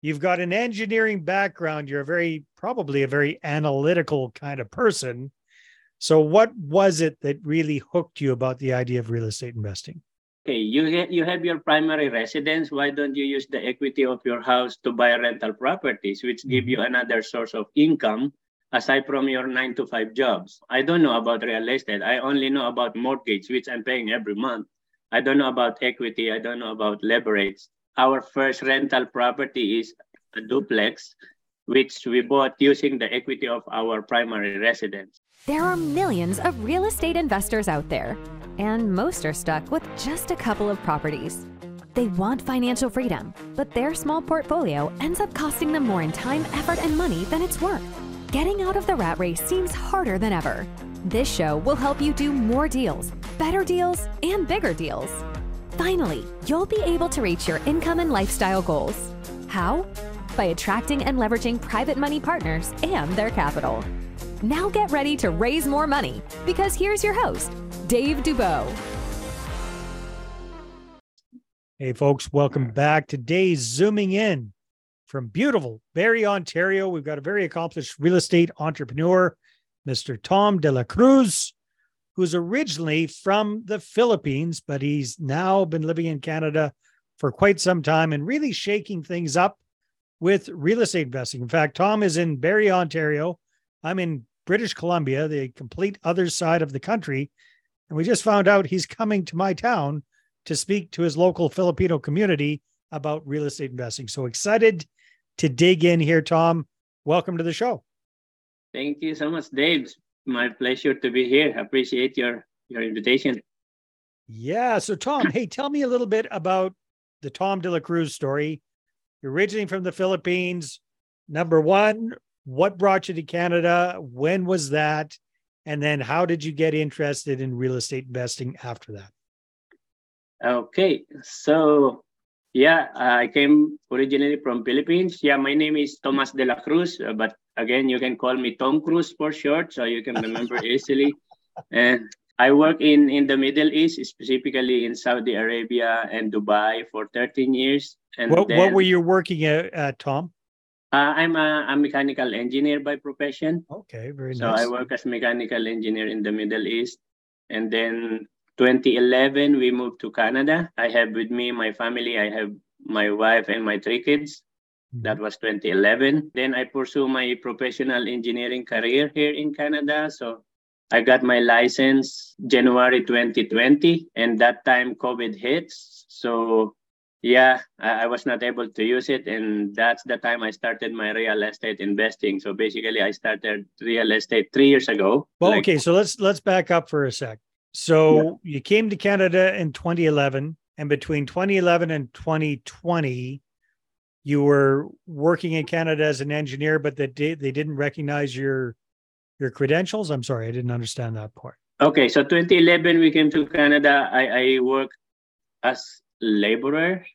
you've got an engineering background. You're a very, probably a very analytical kind of person. So, what was it that really hooked you about the idea of real estate investing? Okay, you you have your primary residence. Why don't you use the equity of your house to buy rental properties, which give mm-hmm. you another source of income aside from your nine to five jobs? I don't know about real estate. I only know about mortgage, which I'm paying every month. I don't know about equity. I don't know about leverage. Our first rental property is a duplex, which we bought using the equity of our primary residence. There are millions of real estate investors out there, and most are stuck with just a couple of properties. They want financial freedom, but their small portfolio ends up costing them more in time, effort, and money than it's worth. Getting out of the rat race seems harder than ever. This show will help you do more deals, better deals, and bigger deals. Finally, you'll be able to reach your income and lifestyle goals. How? By attracting and leveraging private money partners and their capital. Now get ready to raise more money because here's your host, Dave Dubeau. Hey, folks, welcome back. Today's zooming in from beautiful Barrie, Ontario. We've got a very accomplished real estate entrepreneur, Mr. Tom De La Cruz, who's originally from the Philippines, but he's now been living in Canada for quite some time and really shaking things up with real estate investing. In fact, Tom is in Barrie, Ontario. I'm in British Columbia, the complete other side of the country. And we just found out he's coming to my town to speak to his local Filipino community about real estate investing. So excited to dig in here, Tom. Welcome to the show. Thank you so much, Dave. My pleasure to be here. Appreciate your your invitation. Yeah. So, Tom, hey, tell me a little bit about the Tom De La Cruz story. You're originally from the Philippines. Number one, what brought you to Canada? When was that? And then how did you get interested in real estate investing after that? Okay. So, yeah, I came originally from Philippines. Yeah, my name is Tomas De La Cruz, uh, but again, you can call me Tom Cruz for short, so you can remember easily. And I work in, in the Middle East, specifically in Saudi Arabia and Dubai for 13 years. And what, then, what were you working at, at Tom? Uh, I'm a, a, mechanical engineer by profession. Okay, very so nice. So I work as mechanical engineer in the Middle East. And then 2011, we moved to Canada. I have with me my family. I have my wife and my three kids. That was 2011. Then I pursue my professional engineering career here in Canada. So I got my license January 2020, and that time COVID hits. So yeah, I, I, was not able to use it, and that's the time I started my real estate investing. So basically, I started real estate three years ago. Well, like, okay, so let's let's back up for a sec. So yeah. you came to Canada in 2011, and between 2011 and 2020, you were working in Canada as an engineer, but that they, they didn't recognize your your credentials? I'm sorry, I didn't understand that part. Okay, so 2011 we came to Canada. I, I worked as laborer,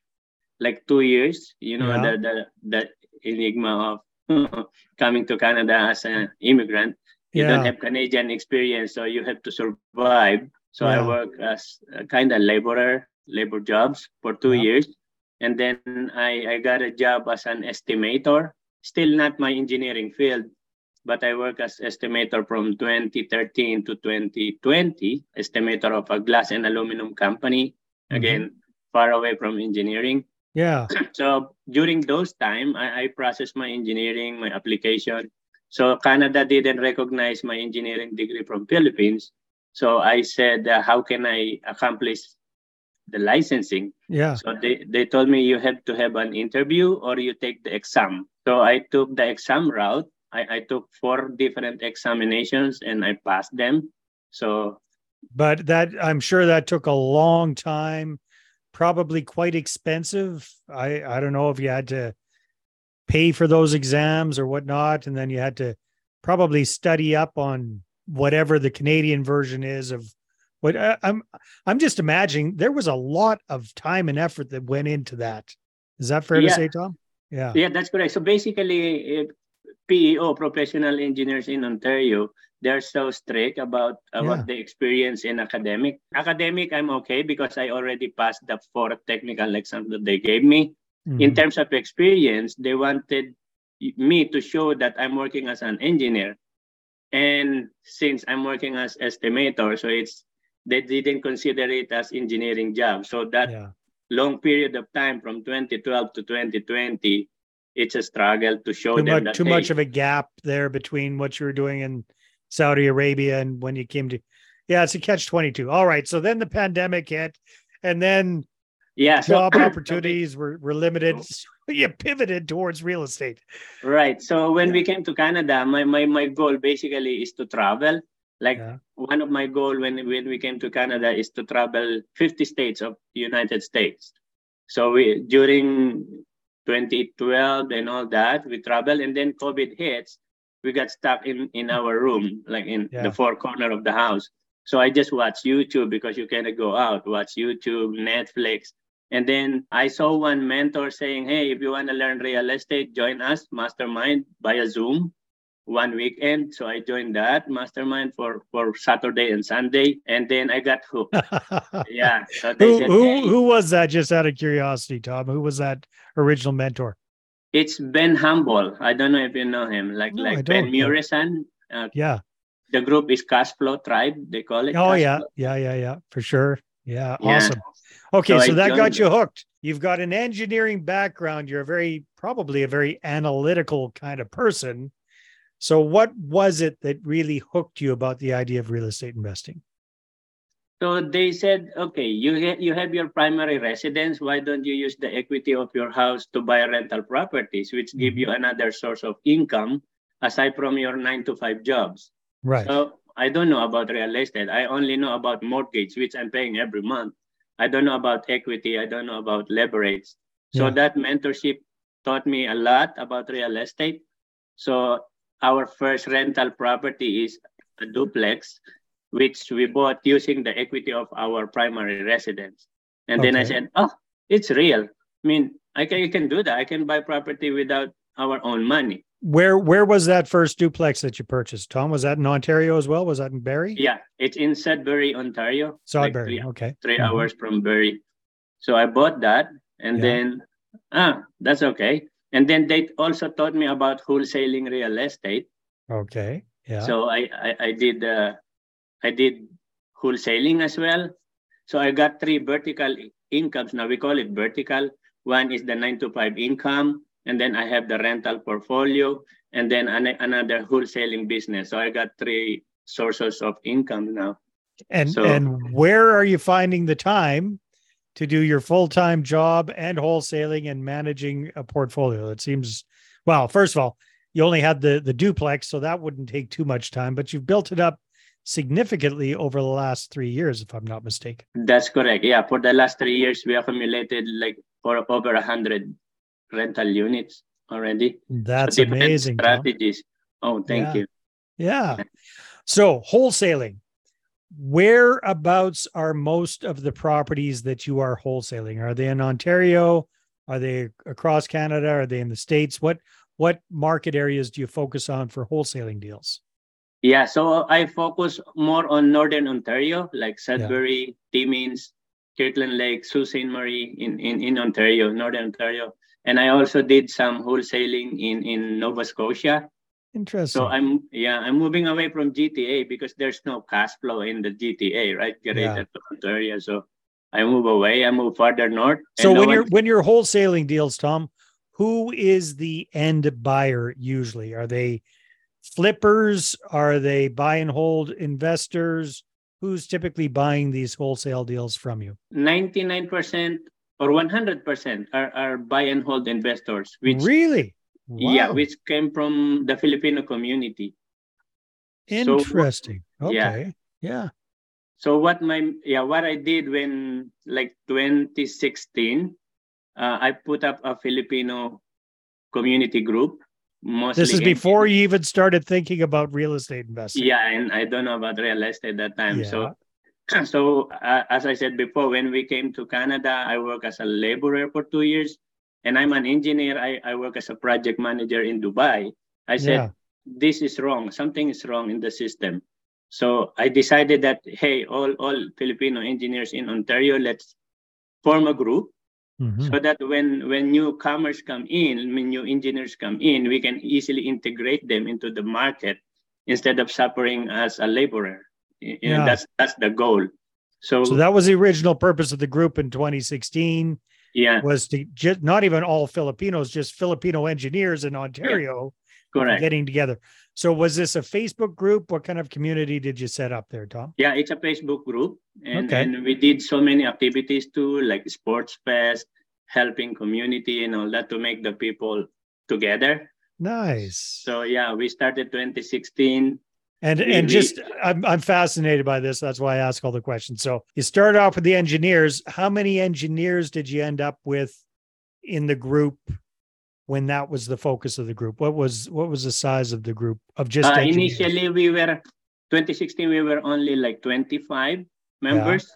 like two years. You know yeah. the, the the enigma of coming to Canada as an immigrant. You yeah. don't have Canadian experience, so you have to survive. So yeah. I work as a kind of laborer, labor jobs for two years, and then I I got a job as an estimator. Still not my engineering field, but I work as estimator from 2013 to 2020, estimator of a glass and aluminum company. Mm-hmm. Again, mm-hmm. far away from engineering. Yeah. So during those time, I, I processed my engineering, my application. So Canada didn't recognize my engineering degree from Philippines. So I said, uh, how can I accomplish the licensing? Yeah. So they, they told me you have to have an interview or you take the exam. So I took the exam route I, I took four different examinations and I passed them. So, but that I'm sure that took a long time, probably quite expensive. I I don't know if you had to pay for those exams or whatnot, and then you had to probably study up on whatever the Canadian version is of what I, I'm. I'm just imagining there was a lot of time and effort that went into that. Is that fair yeah. to say, Tom? Yeah. Yeah, that's correct. So basically, PEO, professional engineers in Ontario, they're so strict about about yeah. the experience in academic. Academic, I'm okay because I already passed the four technical exam that they gave me. mm-hmm. in terms of experience, they wanted me to show that I'm working as an engineer. And since I'm working as estimator, so it's they didn't consider it as engineering job. So that yeah. long period of time from 2012 to 2020, it's a struggle to show too them much, too much of a gap there between what you were doing in Saudi Arabia and when you came to yeah, it's a catch 22. All right. So then the pandemic hit and then yeah, job so, opportunities were, were limited. So you pivoted towards real estate. Right. So when we came to Canada, my, my, my goal basically is to travel. Like yeah. one of my goal when, when we came to Canada is to travel 50 states of the United States. So we during 2012 and all that, we traveled and then COVID hits. We got stuck in, in our room, like in yeah. the four corner of the house. So I just watch YouTube because you cannot go out, watch YouTube, Netflix. And then I saw one mentor saying, Hey, if you want to learn real estate, join us, Mastermind via Zoom one weekend. So I joined that mastermind for, for Saturday and Sunday. And then I got hooked. yeah. So who, said, who, hey, who was that? Just out of curiosity, Tom. Who was that original mentor? It's Ben Humble. I don't know if you know him. Like no, like Ben Murison. Uh, yeah the group is cash flow tribe they call it oh yeah yeah yeah yeah for sure yeah, yeah. awesome okay so, so that got you hooked you've got an engineering background you're a very probably a very analytical kind of person so what was it that really hooked you about the idea of real estate investing so they said okay you ha- you have your primary residence why don't you use the equity of your house to buy rental properties which mm-hmm. give you another source of income aside from your 9 to 5 jobs Right. So I don't know about real estate. I only know about mortgage, which I'm paying every month. I don't know about equity. I don't know about leverage. So yeah. that mentorship taught me a lot about real estate. So our first rental property is a duplex, which we bought using the equity of our primary residence. And okay. then I said, oh, it's real. I mean, I can, I can do that. I can buy property without our own money where where was that first duplex that you purchased, Tom? Was that in Ontario as well? Was that in Barrie? Yeah, it's in Sudbury, Ontario. Sudbury, like okay. 3 mm-hmm. hours from Barrie. So I bought that, and yeah. then ah, that's okay. And then they also taught me about wholesaling real estate. Okay. Yeah. So I I, I did uh, I did wholesaling as well. So I got three vertical incomes. Now we call it vertical. One is the nine to five income and then I have the rental portfolio, and then an- another wholesaling business. So I got three sources of income now. And so, and where are you finding the time to do your full time job and wholesaling and managing a portfolio? It seems well. First of all, you only had the the duplex, so that wouldn't take too much time. But you've built it up significantly over the last three years, if I'm not mistaken. That's correct. Yeah, for the last three years, we accumulated like for over a hundred rental units already. That's so amazing. Strategies. Tom. Oh, thank yeah. you. Yeah. So wholesaling. Whereabouts are most of the properties that you are wholesaling? Are they in Ontario? Are they across Canada? Are they in the States? What what market areas do you focus on for wholesaling deals? Yeah, so I focus more on Northern Ontario, like Sudbury, yeah. Timmins, Kirkland Lake, Sault Ste. Marie in, in, in Ontario, Northern Ontario and I also did some wholesaling in in Nova Scotia. Interesting. So I'm yeah I'm moving away from GTA because there's no cash flow in the GTA, right? Greater yeah. area. So I move away. I move farther north. So when you're when you're wholesaling deals, Tom, who is the end buyer usually? Are they flippers? Are they buy and hold investors? Who's typically buying these wholesale deals from you? 99% or 100% are, are buy and hold investors which really wow. yeah which came from the filipino community interesting so, okay yeah. yeah so what my yeah what i did when like 2016 uh, i put up a filipino community group Mostly this is before you even started thinking about real estate investing. Yeah, and I don't know about real estate that time. Yeah. So so uh, as I said before, when we came to Canada, I worked as a laborer for two years, and I'm an engineer. I, I work as a project manager in Dubai. I said, yeah. this is wrong. Something is wrong in the system. So I decided that, hey, all, all Filipino engineers in Ontario, let's form a group Mhm. so that when when newcomers come in, when new engineers come in, we can easily integrate them into the market instead of suffering as a laborer. You know, Yeah. that's that's the goal. So, So that was the original purpose of the group in 2016 yeah, was to just not even all Filipinos, just Filipino engineers in Ontario correct. getting together. So was this a Facebook group? What kind of community did you set up there, Tom? Yeah, it's a Facebook group, and Okay. and we did so many activities too, like sports fest, helping community and all that to make the people together. Nice. So yeah, we started 2016. And We- and just I'm I'm fascinated by this. That's why I ask all the questions. So you started off with the engineers. How many engineers did you end up with in the group when that was the focus of the group? What was what was the size of the group of just Uh, initially, we were 2016. We were only like 25 members,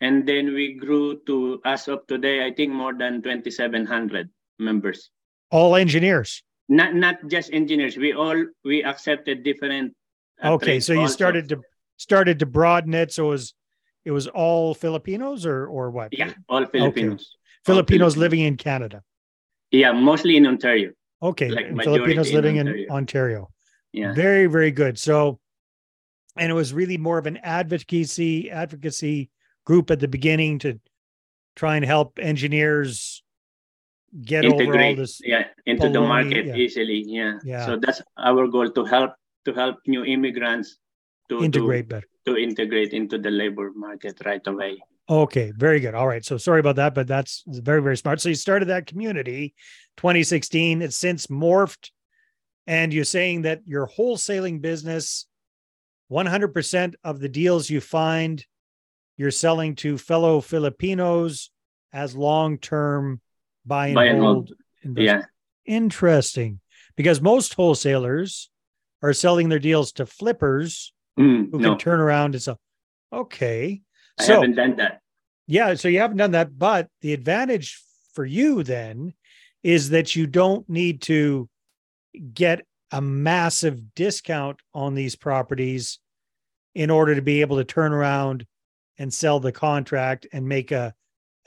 and then we grew to as of today, I think more than 2,700 members. all engineers. Not not just engineers. We all we accepted different. Okay, so you started to started to broaden it. So it was it was all Filipinos or or what? Yeah, all Filipinos. All Filipinos Filipinos. living in Canada. Yeah, mostly in Ontario. Okay, Like Filipinos living in Ontario. Ontario. Yeah. Very, very good. So, and it was really more of an advocacy advocacy group at the beginning to try and help engineers get over all this. yeah into the market yeah. easily yeah. Yeah. so that's our goal to help to help new immigrants to Integrate better. to, to integrate into the labor market right away Okay, very good. All right. So sorry about that, but that's very, very smart. So you started that community 2016. It's since morphed. And you're saying that your wholesaling business, 100% of the deals you find, you're selling to fellow Filipinos as long term buy and Buy and hold. yeah Interesting. Because most wholesalers are selling their deals to flippers Mm, who no can turn around and sell. Okay. i So, haven't done that yeah, so you haven't done that, but the advantage for you then is that you don't need to get a massive discount on these properties in order to be able to turn around and sell the contract and make a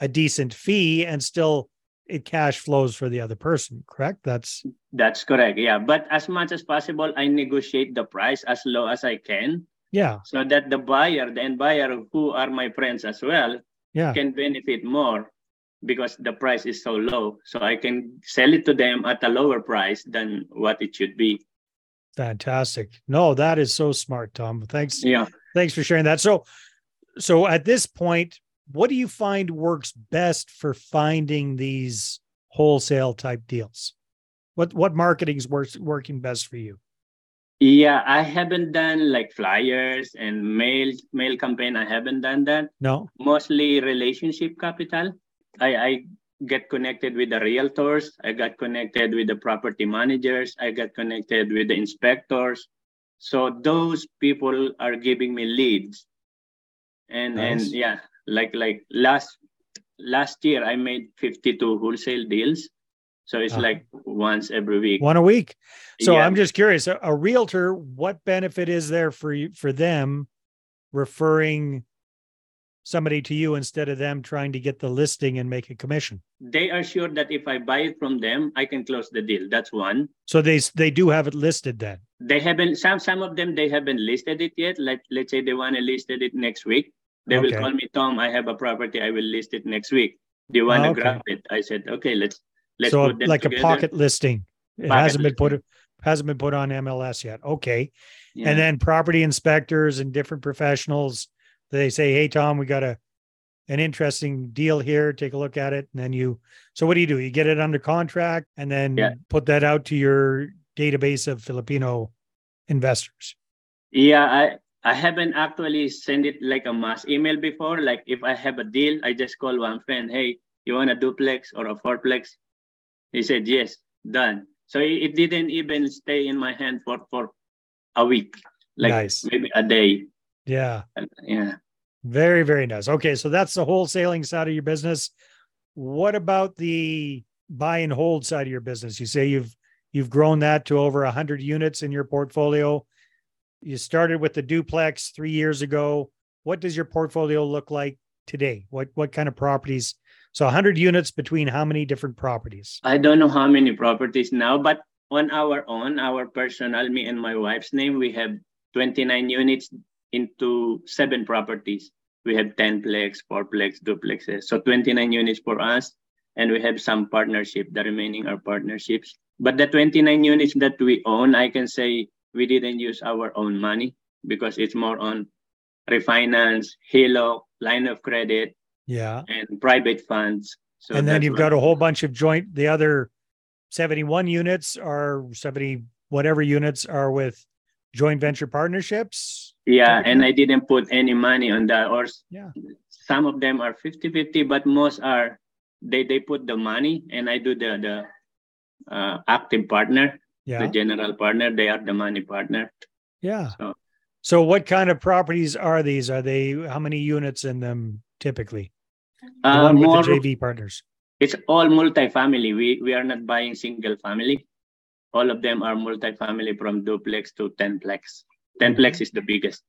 a decent fee and still it cash flows for the other person, correct? That's that's correct yeah but as much as possible i negotiate the price as low as i can yeah, so that the buyer the end buyer who are my friends as well yeah. can benefit more because the price is so low so i can sell it to them at a lower price than what it should be Fantastic. No, that is so smart, Tom. Thanks. yeah Thanks for sharing that. So, so at this point, what do you find works best for finding these wholesale type deals? What what marketing's works working best for you? Yeah, I haven't done like flyers and mail mail campaign. I haven't done that. No. Mostly relationship capital. I, I get connected with the realtors. I got connected with the property managers. I got connected with the inspectors. So those people are giving me leads. And and yeah, like like last last year I made 52 wholesale deals. So it's Uh-huh. like once every week. One a week. So Yeah. I'm just curious, a, a realtor, what benefit is there for you for them referring somebody to you instead of them trying to get the listing and make a commission? they are sure that if I buy it from them, I can close the deal. That's one. So they they do have it listed then. They haven't some some of them they haven't listed it yet. Let let's say they want to list it next week. They will Okay. call me, Tom. I have a property. I will list it next week. Do you want to ah, Okay. grab it? I said, okay. Let's let's so put them like together. a pocket listing. It Pocket hasn't been put hasn't been put on MLS yet. Okay. Yeah. and then property inspectors and different professionals they say hey tom we got a an interesting deal here take a look at it and then you so what do you do you get it under contract and then Yeah. put that out to your database of filipino investors Yeah, I I haven't actually sent it like a mass email before. Like if I have a deal, I just call one friend, hey, you want a duplex or a fourplex? He said yes, done. So it, didn't even stay in my hand for for a week, like Nice. maybe a day. yeah Yeah. very very nice okay so that's the wholesaling side of your business what about the buy and hold side of your business you say you've you've grown that to over a 100 units in your portfolio you started with the duplex three years ago what does your portfolio look like today what what kind of properties So 100 units between how many different properties? I don't know how many properties now, but on our own, our personal, me and my wife's name, we have 29 units into seven properties. We have 10 plex, 4 plex, duplexes. So 29 units for us. And we have some partnership. The remaining are partnerships. But the 29 units that we own, I can say we didn't use our own money because it's more on refinance, HELOC, line of credit, yeah, and private funds. So and then you've got a whole bunch of joint. The other 71 units are 70 whatever units are with joint venture partnerships. Yeah, and I didn't put any money on that. Or yeah, some of them are 50-50, but most are they they put the money and I do the the uh, active partner, yeah. the general partner. They are the money partner. Yeah. So, so what kind of properties are these? Are they how many units in them typically? The uh, one with the JV partners. It's all multi-family. We we are not buying single family. All of them are multi-family from duplex to tenplex. Tenplex is the biggest.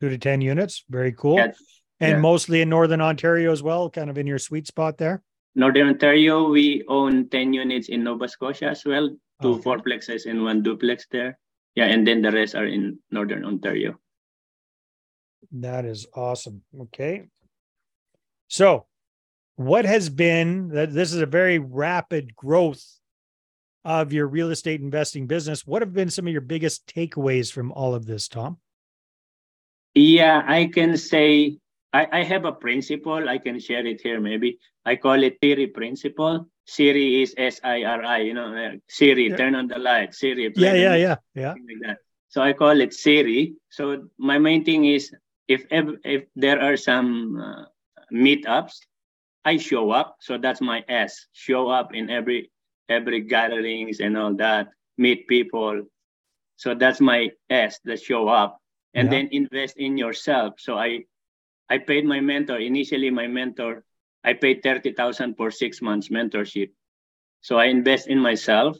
Two to ten units. Very cool. Yeah. And yeah. mostly in Northern Ontario as well, kind of in your sweet spot there. Northern Ontario, we own 10 units in Nova Scotia as well, two okay. fourplexes and one duplex there. Yeah, and then the rest are in Northern Ontario. That is awesome. Okay. So, what has been that this is a very rapid growth of your real estate investing business? What have been some of your biggest takeaways from all of this, Tom? Yeah, I can say I, I have a principle. I can share it here maybe. I call it Siri principle. Siri is S I R I, you know, uh, Siri, yeah. turn on the light, Siri. Yeah, yeah, yeah, yeah. Like that. So I call it Siri. So my main thing is if ever, if there are some uh, meetups, I show up. So that's my S. Show up in every every gatherings and all that. Meet people. So that's my S. The show up, and yeah. then invest in yourself. So I I paid my mentor initially. My mentor, I paid thirty thousand for six months mentorship. So I invest in myself.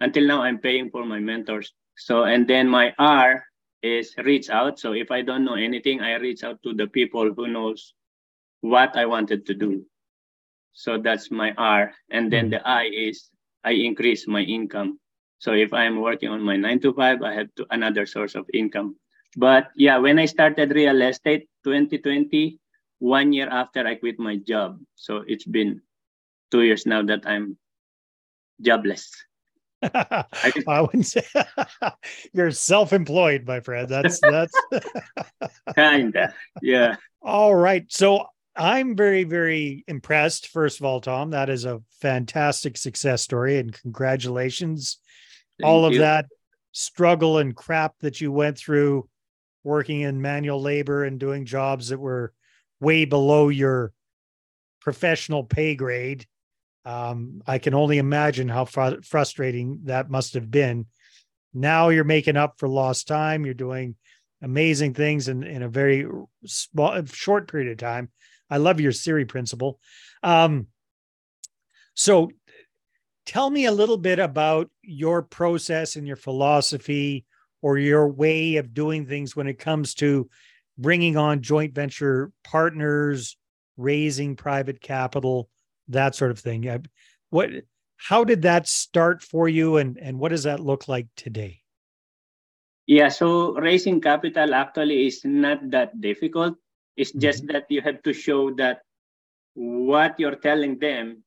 Until now, I'm paying for my mentors. So and then my R is reach out. So if I don't know anything, I reach out to the people who knows what I wanted to do. So that's my R. And then mm-hmm. the I is I increase my income. So if I'm working on my nine to five, I have to, another source of income. But yeah, when I started real estate 2020, one year after I quit my job. So it's been two years now that I'm jobless. I, I wouldn't say you're self-employed, my friend. That's that's kinda, yeah. All right. So I'm very, very impressed. First of all, Tom, that is a fantastic success story, and congratulations. Thank all of you. that struggle and crap that you went through working in manual labor and doing jobs that were way below your professional pay grade. Um, I can only imagine how fr- frustrating that must have been. Now you're making up for lost time. You're doing amazing things in, in a very small, short period of time. I love your Siri principle. Um, so tell me a little bit about your process and your philosophy or your way of doing things when it comes to bringing on joint venture partners, raising private capital, that sort of thing. What, how did that start for you, and and what does that look like today? Yeah, so raising capital actually is not that difficult. It's just mm-hmm. that you have to show that what you're telling them,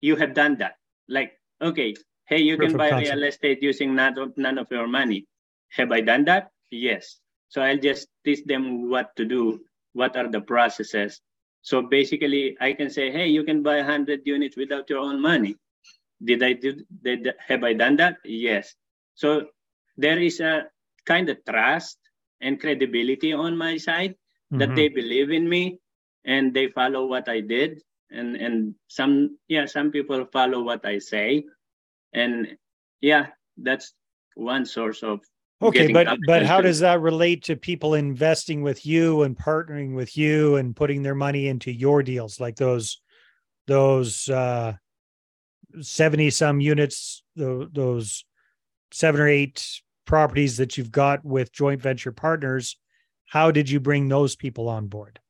you have done that. Like, okay, hey, you can buy real estate using none of, none of your money. Have I done that? Yes. So I'll just teach them what to do, what are the processes. So basically, I can say, hey, you can buy 100 units without your own money. Did I do? Did, have I done that? Yes. So there is a kind of trust and credibility on my side mm-hmm. that they believe in me and they follow what I did. And and some yeah, some people follow what I say. And yeah, that's one source of Okay, but but how does that relate to people investing with you and partnering with you and putting their money into your deals? Like those those uh 70 some units those seven or eight properties that you've got with joint venture partners how did you bring those people on board?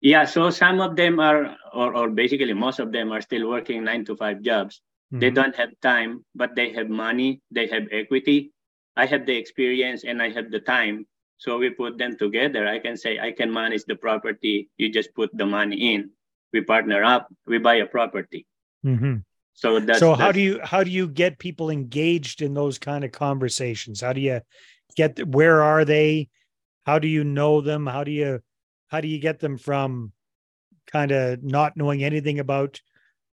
Yeah, so some of them are, or, or basically most of them are still working nine to five jobs. Mm-hmm. They don't have time, but they have money, they have equity. I have the experience and I have the time. So we put them together. I can say, I can manage the property. You just put the money in. We partner up, we buy a property. Mm-hmm. So that's, so how that's, do you how do you get people engaged in those kind of conversations? How do you get where are they? How do you know them? How do you how do you get them from kind of not knowing anything about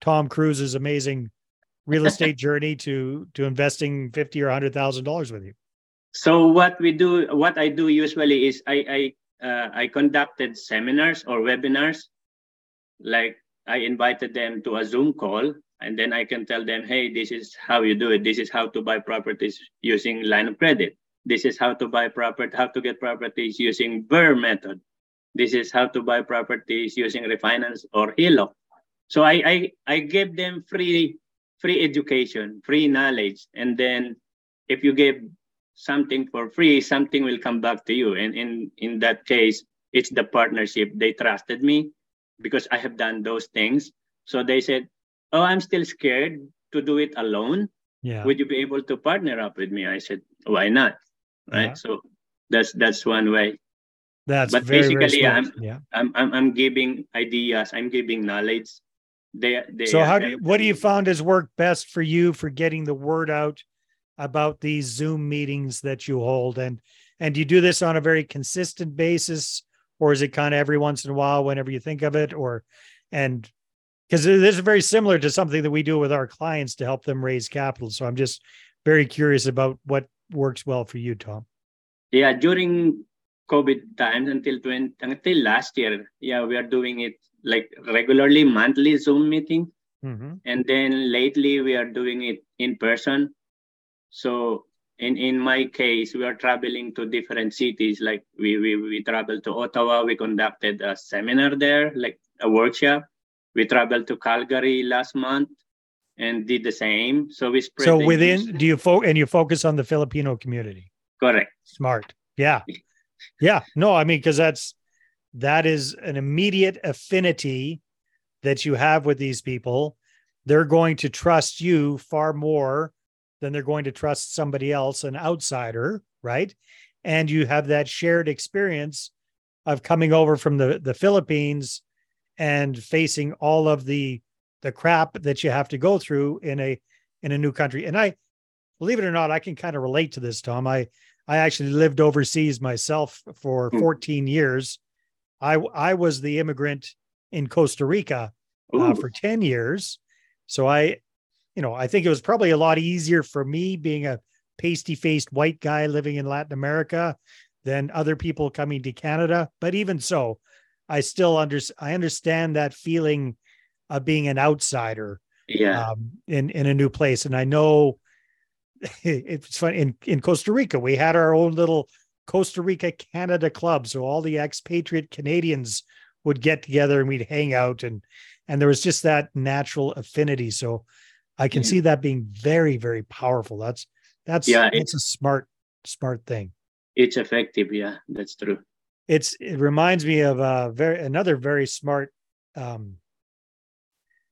Tom Cruise's amazing real estate journey to to investing fifty or hundred thousand dollars with you? So what we do, what I do usually is I I uh, I conducted seminars or webinars, like I invited them to a Zoom call, and then I can tell them, hey, this is how you do it. This is how to buy properties using line of credit. This is how to buy property, how to get properties using BRRRR method. This is how to buy properties using refinance or HELOC. So I, I, I give them free, free education, free knowledge. And then if you give something for free, something will come back to you. And in, in that case, it's the partnership. They trusted me because I have done those things. So they said, oh, I'm still scared to do it alone. Yeah. Would you be able to partner up with me? I said, why not? right? Yeah. So that's that's one way. That's but very, basically, very I'm, yeah. I'm I'm I'm giving ideas. I'm giving knowledge. They, they so how do what do you found has worked best for you for getting the word out about these Zoom meetings that you hold and and do you do this on a very consistent basis or is it kind of every once in a while whenever you think of it or and because this is very similar to something that we do with our clients to help them raise capital so i'm just very curious about what works well for you, Tom? Yeah, during COVID times until 20, until last year, yeah, we are doing it like regularly monthly Zoom meeting. Mm-hmm. And then lately we are doing it in person. So in, in my case, we are traveling to different cities. Like we, we, we traveled to Ottawa. We conducted a seminar there, like a workshop. We traveled to Calgary last month and did the same. So we spread. So within, news. do you fo- and you focus on the Filipino community? Correct. Smart. Yeah. Yeah. No, I mean, because that's that is an immediate affinity that you have with these people. They're going to trust you far more than they're going to trust somebody else, an outsider, right? And you have that shared experience of coming over from the, the Philippines and facing all of the the crap that you have to go through in a in a new country. And I believe it or not, I can kind of relate to this, Tom. I I actually lived overseas myself for hmm. 14 years. I I was the immigrant in Costa Rica uh, for 10 years. So I, you know, I think it was probably a lot easier for me being a pasty faced white guy living in Latin America than other people coming to Canada. But even so, I still under I understand that feeling of being an outsider yeah um, in in a new place and i know it's fun in in costa rica we had our own little costa rica canada club so all the expatriate canadians would get together and we'd hang out. And and there was just that natural affinity. So i can yeah. see that being very very powerful. That's that's yeah it's a smart smart thing. It's effective. Yeah that's true. It's it reminds me of a very another very smart um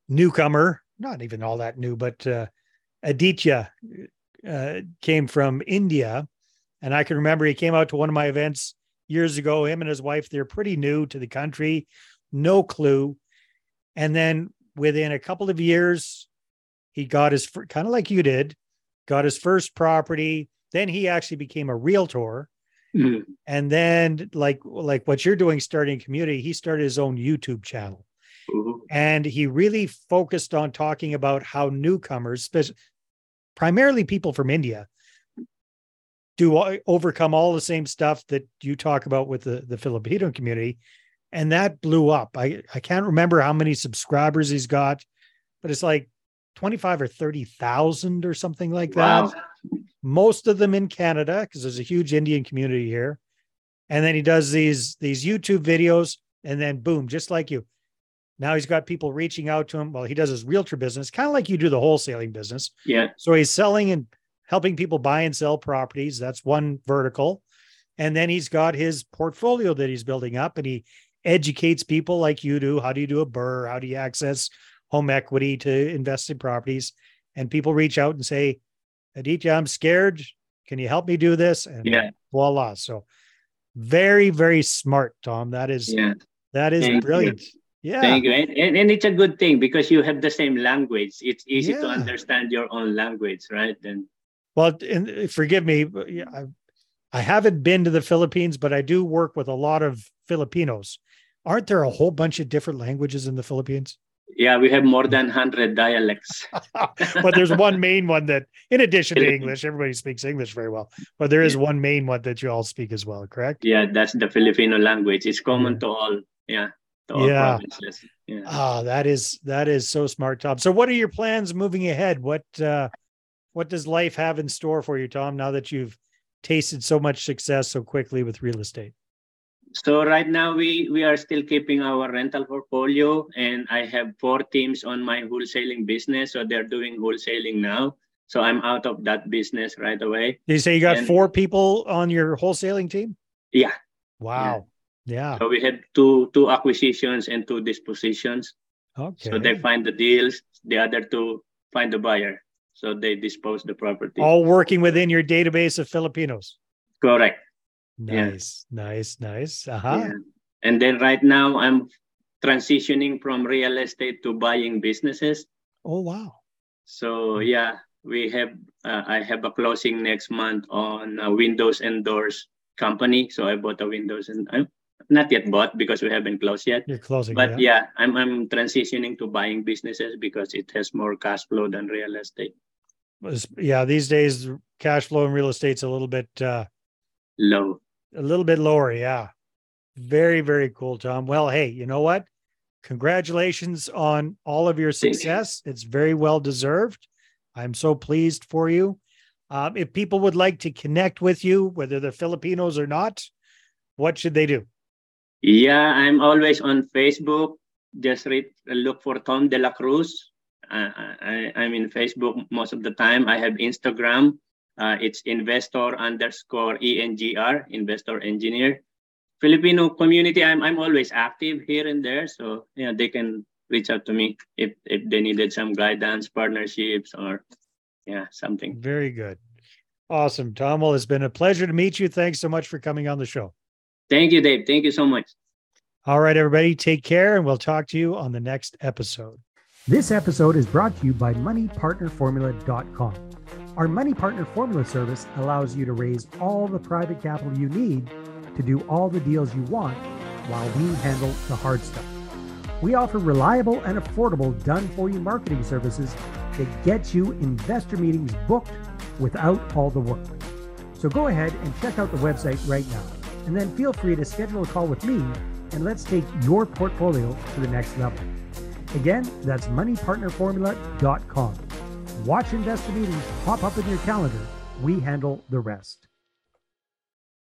newcomer, not even all that new, but uh, Aditya uh, came from India. And I can remember he came out to one of my events years ago. Him and his wife, they're pretty new to the country, no clue. And then within a couple of years, he got his kind of like you did, got his first property. Then he actually became a realtor. Mm-hmm. And then, like like what you're doing, starting community, he started his own YouTube channel. Mm-hmm. And he really focused on talking about how newcomers, especially primarily people from India, do overcome all the same stuff that you talk about with the, the Filipino community. And that blew up. I, I can't remember how many subscribers he's got, but it's like 25 or 30,000 or something like wow. that. Most of them in Canada, because there's a huge Indian community here. And then he does these these YouTube videos, and then boom, just like you, now he's got people reaching out to him. Well, he does his realtor business, kind of like you do the wholesaling business. Yeah. So he's selling and helping people buy and sell properties. That's one vertical. And then he's got his portfolio that he's building up and he educates people like you do. How do you do a BRRRR? How do you access home equity to invest in properties? And people reach out and say, Aditya, I'm scared. Can you help me do this? And yeah. voila. So very, very smart, Tom. That is yeah. that is Thank brilliant. you. Yeah. Thank you. And, and, and it's a good thing because you have the same language. It's easy to understand your own language, right? And Well, and forgive me, I, I haven't been to the Philippines, but I do work with a lot of Filipinos. Aren't there a whole bunch of different languages in the Philippines? yeah, we have more than 100 dialects. but there's one main one that, in addition to English, everybody speaks English very well. But there is one main one that you all speak as well, correct? Yeah, that's the Filipino language. It's common Yeah. to all. Yeah. To all Yeah. provinces. Yeah. Ah, that is that is so smart, Tom. So, what are your plans moving ahead? What uh, what does life have in store for you, Tom? Now that you've tasted so much success so quickly with real estate. So right now we we are still keeping our rental portfolio, and I have four teams on my wholesaling business. So they're doing wholesaling now. So I'm out of that business right away. Did you say you got And- four people on your wholesaling team? Yeah. Wow. Yeah. So we had two two acquisitions and two dispositions. Okay. So they find the deals. The other two find the buyer. So they dispose the property. All working within your database of Filipinos. Correct. Yeah. Nice, nice, nice. Uh-huh. Yeah. And then right now I'm transitioning from real estate to buying businesses. Oh wow. So yeah, we have uh, I have a closing next month on a windows and doors company. So I bought a windows and I'm not yet bought because we haven't closed yet. You're closing. But yeah. yeah, I'm I'm transitioning to buying businesses because it has more cash flow than real estate. Was- yeah. These days, cash flow in real estate's a little bit, uh, Low. a little bit lower. Yeah. Very, very cool, Tom. Well, hey, you know what? Congratulations on all of your success. It's very well deserved. I'm so pleased for you. Um, if people would like to connect with you, whether they're Filipinos or not, what should they do? Yeah, I'm always on Facebook. Just read, look for Tom De La Cruz. Uh, I, I'm in Facebook most of the time. I have Instagram. Uh, it's investor underscore ENGR, investor engineer. Filipino community, I'm, I'm always active here and there. So, yeah, they can reach out to me if, if they needed some guidance, partnerships, or yeah, something. Very good. Awesome. Tom, well, it's been a pleasure to meet you. Thanks so much for coming on the show. Thank you, Dave. Thank you so much. All right, everybody, take care, and we'll talk to you on the next episode. This episode is brought to you by MoneyPartnerFormula.com. Our Money Partner Formula service allows you to raise all the private capital you need to do all the deals you want while we handle the hard stuff. We offer reliable and affordable done for you marketing services that get you investor meetings booked without all the work. So go ahead and check out the website right now, and then feel free to schedule a call with me and let's take your portfolio to the next level. Again, that's moneypartnerformula.com. Watch investor meetings pop up in your calendar. We handle the rest.